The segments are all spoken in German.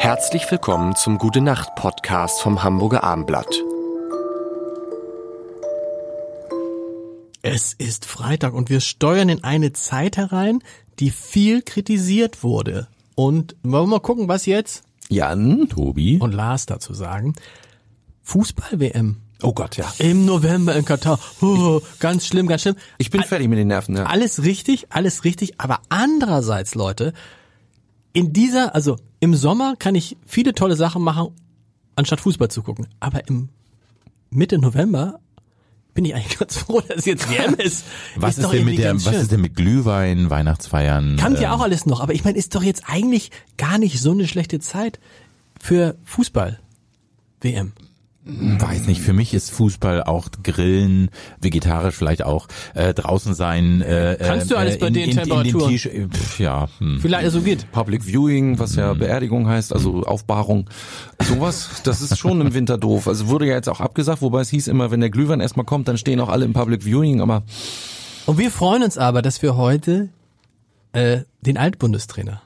Herzlich willkommen zum Gute Nacht Podcast vom Hamburger Armblatt. Es ist Freitag und wir steuern in eine Zeit herein, die viel kritisiert wurde. Und wollen wir mal gucken, was jetzt Jan, Tobi. und Lars dazu sagen. Fußball-WM. Oh Gott, ja. Im November in Katar. Oh, ganz schlimm, ganz schlimm. Ich bin fertig mit den Nerven. Ja. Alles richtig, alles richtig. Aber andererseits, Leute, in dieser, also im Sommer kann ich viele tolle Sachen machen, anstatt Fußball zu gucken. Aber im Mitte November bin ich eigentlich ganz froh, dass es jetzt WM ist. Was ist, doch denn mit der, was ist denn mit Glühwein, Weihnachtsfeiern? Kann ja ähm, auch alles noch, aber ich meine, ist doch jetzt eigentlich gar nicht so eine schlechte Zeit für Fußball. WM. Weiß nicht, für mich ist Fußball auch Grillen, vegetarisch vielleicht auch, äh, draußen sein. Äh, Kannst du alles äh, bei in, den in, in den Temperaturen? T-Shirt- Pff, Ja, hm. Vielleicht so geht. Public Viewing, was ja Mhm. Beerdigung heißt, also Aufbahrung. Sowas, das ist schon im Winter doof. Also wurde ja jetzt auch abgesagt, wobei es hieß immer, wenn der Glühwein erstmal kommt, dann stehen auch alle im Public Viewing, aber Und wir freuen uns aber, dass wir heute äh, den Altbundestrainer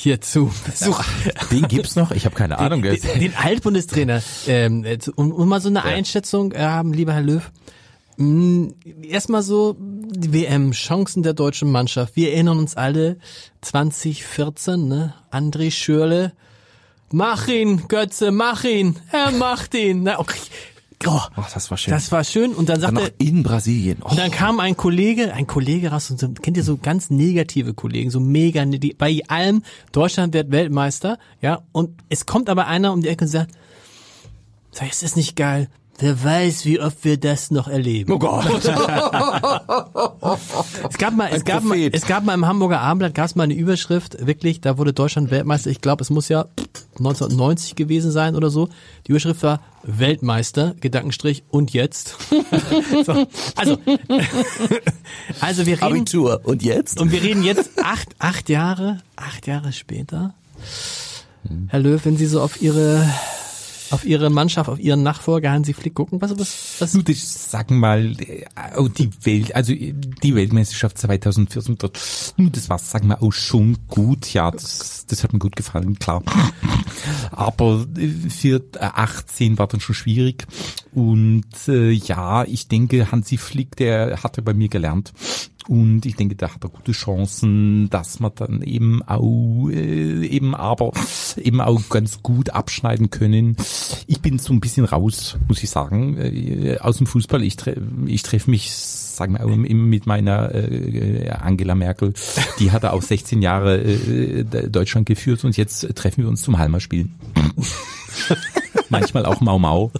hier zu Besuch. Den gibt's noch? Ich habe keine Ahnung. der ist- den, den Altbundestrainer. Ähm, äh, um, um mal so eine Einschätzung äh, haben, lieber Herr Löw. Mh, Erstmal so die WM, Chancen der deutschen Mannschaft. Wir erinnern uns alle 2014, ne? André Schürle. Mach ihn, Götze, mach ihn. Er macht ihn. Na, okay. Oh, oh, das war schön. das war schön. Und dann sagte in Brasilien. Oh, und dann kam ein Kollege, ein Kollege raus und so, kennt ihr so ganz negative Kollegen, so mega, ne- die, bei allem, Deutschland wird Weltmeister, ja, und es kommt aber einer um die Ecke und sagt, sag, ist das nicht geil? Wer weiß, wie oft wir das noch erleben. oh Gott. Es gab mal, es Ein gab mal, es gab mal im Hamburger Abendblatt, gab es mal eine Überschrift, wirklich, da wurde Deutschland Weltmeister. Ich glaube, es muss ja 1990 gewesen sein oder so. Die Überschrift war Weltmeister, Gedankenstrich, und jetzt. so, also, also wir reden, Abitur. Und jetzt? und wir reden jetzt acht, acht Jahre, acht Jahre später. Herr Löw, wenn Sie so auf Ihre, auf Ihre Mannschaft, auf Ihren Nachfolger Hansi Flick gucken, was, was, was, Du, das sagen mal, äh, oh, die Welt, also äh, die Weltmeisterschaft 2014, das, hm, das war, sagen wir, auch schon gut, ja, das, das hat mir gut gefallen, klar. Aber äh, für äh, 18 war dann schon schwierig und äh, ja, ich denke, Hansi Flick, der hatte bei mir gelernt. Und ich denke, da hat er gute Chancen, dass man dann eben auch, äh, eben aber eben auch ganz gut abschneiden können. Ich bin so ein bisschen raus, muss ich sagen, äh, aus dem Fußball. Ich, tre ich treffe mich, sagen wir, mit meiner äh, Angela Merkel. Die hat auch 16 Jahre äh, Deutschland geführt und jetzt treffen wir uns zum Halmerspielen. Manchmal auch Mau Mau.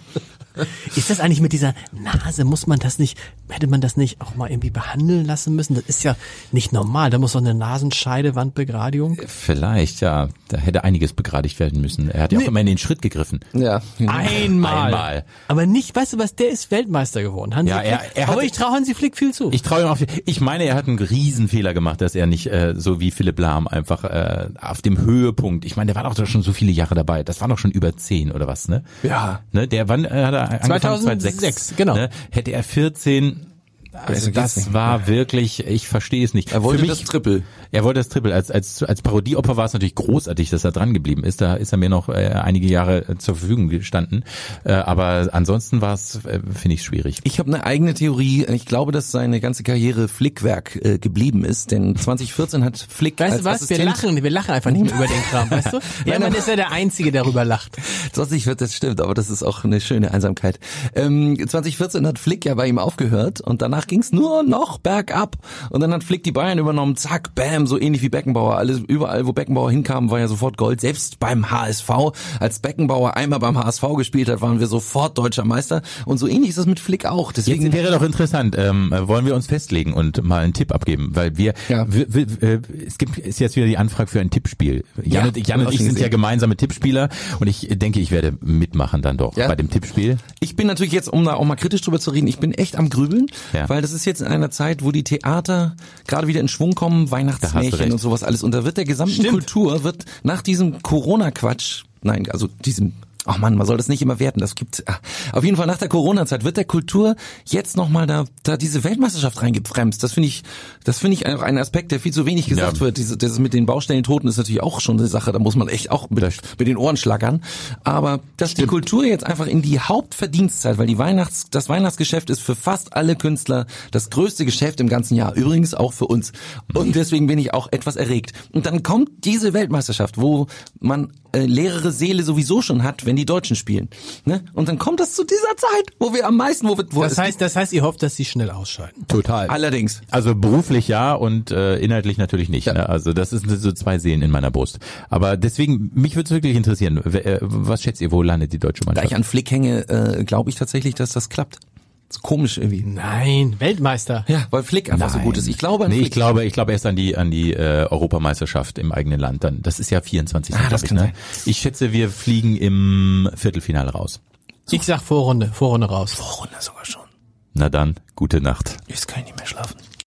Ist das eigentlich mit dieser Nase, muss man das nicht, hätte man das nicht auch mal irgendwie behandeln lassen müssen? Das ist ja nicht normal. Da muss doch eine Nasenscheidewandbegradigung. Vielleicht, ja. Da hätte einiges begradigt werden müssen. Er hat ja auch immer in den Schritt gegriffen. Ja. Einmal. Einmal. Aber nicht, weißt du was, der ist Weltmeister geworden. Hansi Ja, er- er Aber hat- ich traue Hansi Flick viel zu. Ich traue ihm auch. Ich meine, er hat einen Riesenfehler gemacht, dass er nicht äh, so wie Philipp Lahm einfach äh, auf dem Höhepunkt. Ich meine, der war doch schon so viele Jahre dabei. Das war doch schon über zehn oder was, ne? Ja. Ne, der wann äh, hat er angefangen? 2006, genau. Ne? Hätte er 14 also das nicht. war wirklich, ich verstehe es nicht. Er wollte mich, das Triple. Er wollte das Triple. Als, als, als Parodieopfer war es natürlich großartig, dass er dran geblieben ist. Da ist er mir noch äh, einige Jahre äh, zur Verfügung gestanden. Äh, aber ansonsten war es, äh, finde ich, schwierig. Ich habe eine eigene Theorie. Ich glaube, dass seine ganze Karriere Flickwerk äh, geblieben ist. Denn 2014 hat Flick Weißt du was? Wir Assistent lachen, wir lachen einfach nicht mehr über den Kram, weißt du? Ja, man ist ja der Einzige, der darüber lacht. 2014, das stimmt, aber das ist auch eine schöne Einsamkeit. Ähm, 2014 hat Flick ja bei ihm aufgehört und danach ging's nur noch bergab. Und dann hat Flick die Bayern übernommen, zack, bam, so ähnlich wie Beckenbauer. Alles, überall, wo Beckenbauer hinkam, war ja sofort Gold. Selbst beim HSV, als Beckenbauer einmal beim HSV gespielt hat, waren wir sofort deutscher Meister. Und so ähnlich ist das mit Flick auch. Jetzt Deswegen wäre doch interessant, ähm, äh, wollen wir uns festlegen und mal einen Tipp abgeben, weil wir, Ja. wir, wir äh, es gibt ist jetzt wieder die Anfrage für ein Tippspiel. Jan, Ja, und, Jan und ich sind ja gesehen. gemeinsame Tippspieler und ich denke, ich werde mitmachen dann doch Ja. bei dem Tippspiel. Ich bin natürlich jetzt, um da auch mal kritisch drüber zu reden, ich bin echt am Grübeln, Ja. Weil das ist jetzt in einer Zeit, wo die Theater gerade wieder in Schwung kommen, Weihnachtsmärchen und sowas alles. Und da wird der gesamten Kultur, wird nach diesem Corona-Quatsch, nein, also diesem ach man, man soll das nicht immer werten. Das gibt ah. auf jeden Fall nach der Corona-Zeit wird der Kultur jetzt nochmal da, da diese Weltmeisterschaft reingebremst. Das finde ich, das finde ich einfach ein Aspekt, der viel zu wenig gesagt Ja. wird. Diese, das mit den Baustellentoten ist natürlich auch schon eine Sache. Da muss man echt auch mit, mit den Ohren schlackern. Aber dass die Kultur jetzt einfach in die Hauptverdienstzeit, weil die Weihnachts, das Weihnachtsgeschäft ist für fast alle Künstler das größte Geschäft im ganzen Jahr. Übrigens auch für uns. Und deswegen bin ich auch etwas erregt. Und dann kommt diese Weltmeisterschaft, wo man äh, leere Seele sowieso schon hat, wenn die Deutschen spielen. Ne? Und dann kommt das zu dieser Zeit, wo wir am meisten, wo wir, wo Das heißt, das heißt, ihr hofft, dass sie schnell ausscheiden. Total. allerdings. Also beruflich ja und äh, inhaltlich natürlich nicht. Ne? Also das sind so zwei Seelen in meiner Brust. Aber deswegen, mich würde es wirklich interessieren, äh, was schätzt ihr, wo landet die deutsche Da Mannschaft? ich an Flick hänge, äh, glaube ich tatsächlich, dass das klappt. Ist komisch irgendwie. Nein, Weltmeister. Ja, weil Flick einfach so Nein. gut ist. Ich glaube an nee, Flick. ich glaube, ich glaube erst an die an die äh, Europameisterschaft im eigenen Land. Dann, das ist ja 24. Ah, das ich, ne? sein. Ich schätze, wir fliegen im Viertelfinale raus. Ich sag Vorrunde, Vorrunde raus. Vorrunde sogar schon. Na dann, gute Nacht. Jetzt kann ich nicht mehr schlafen.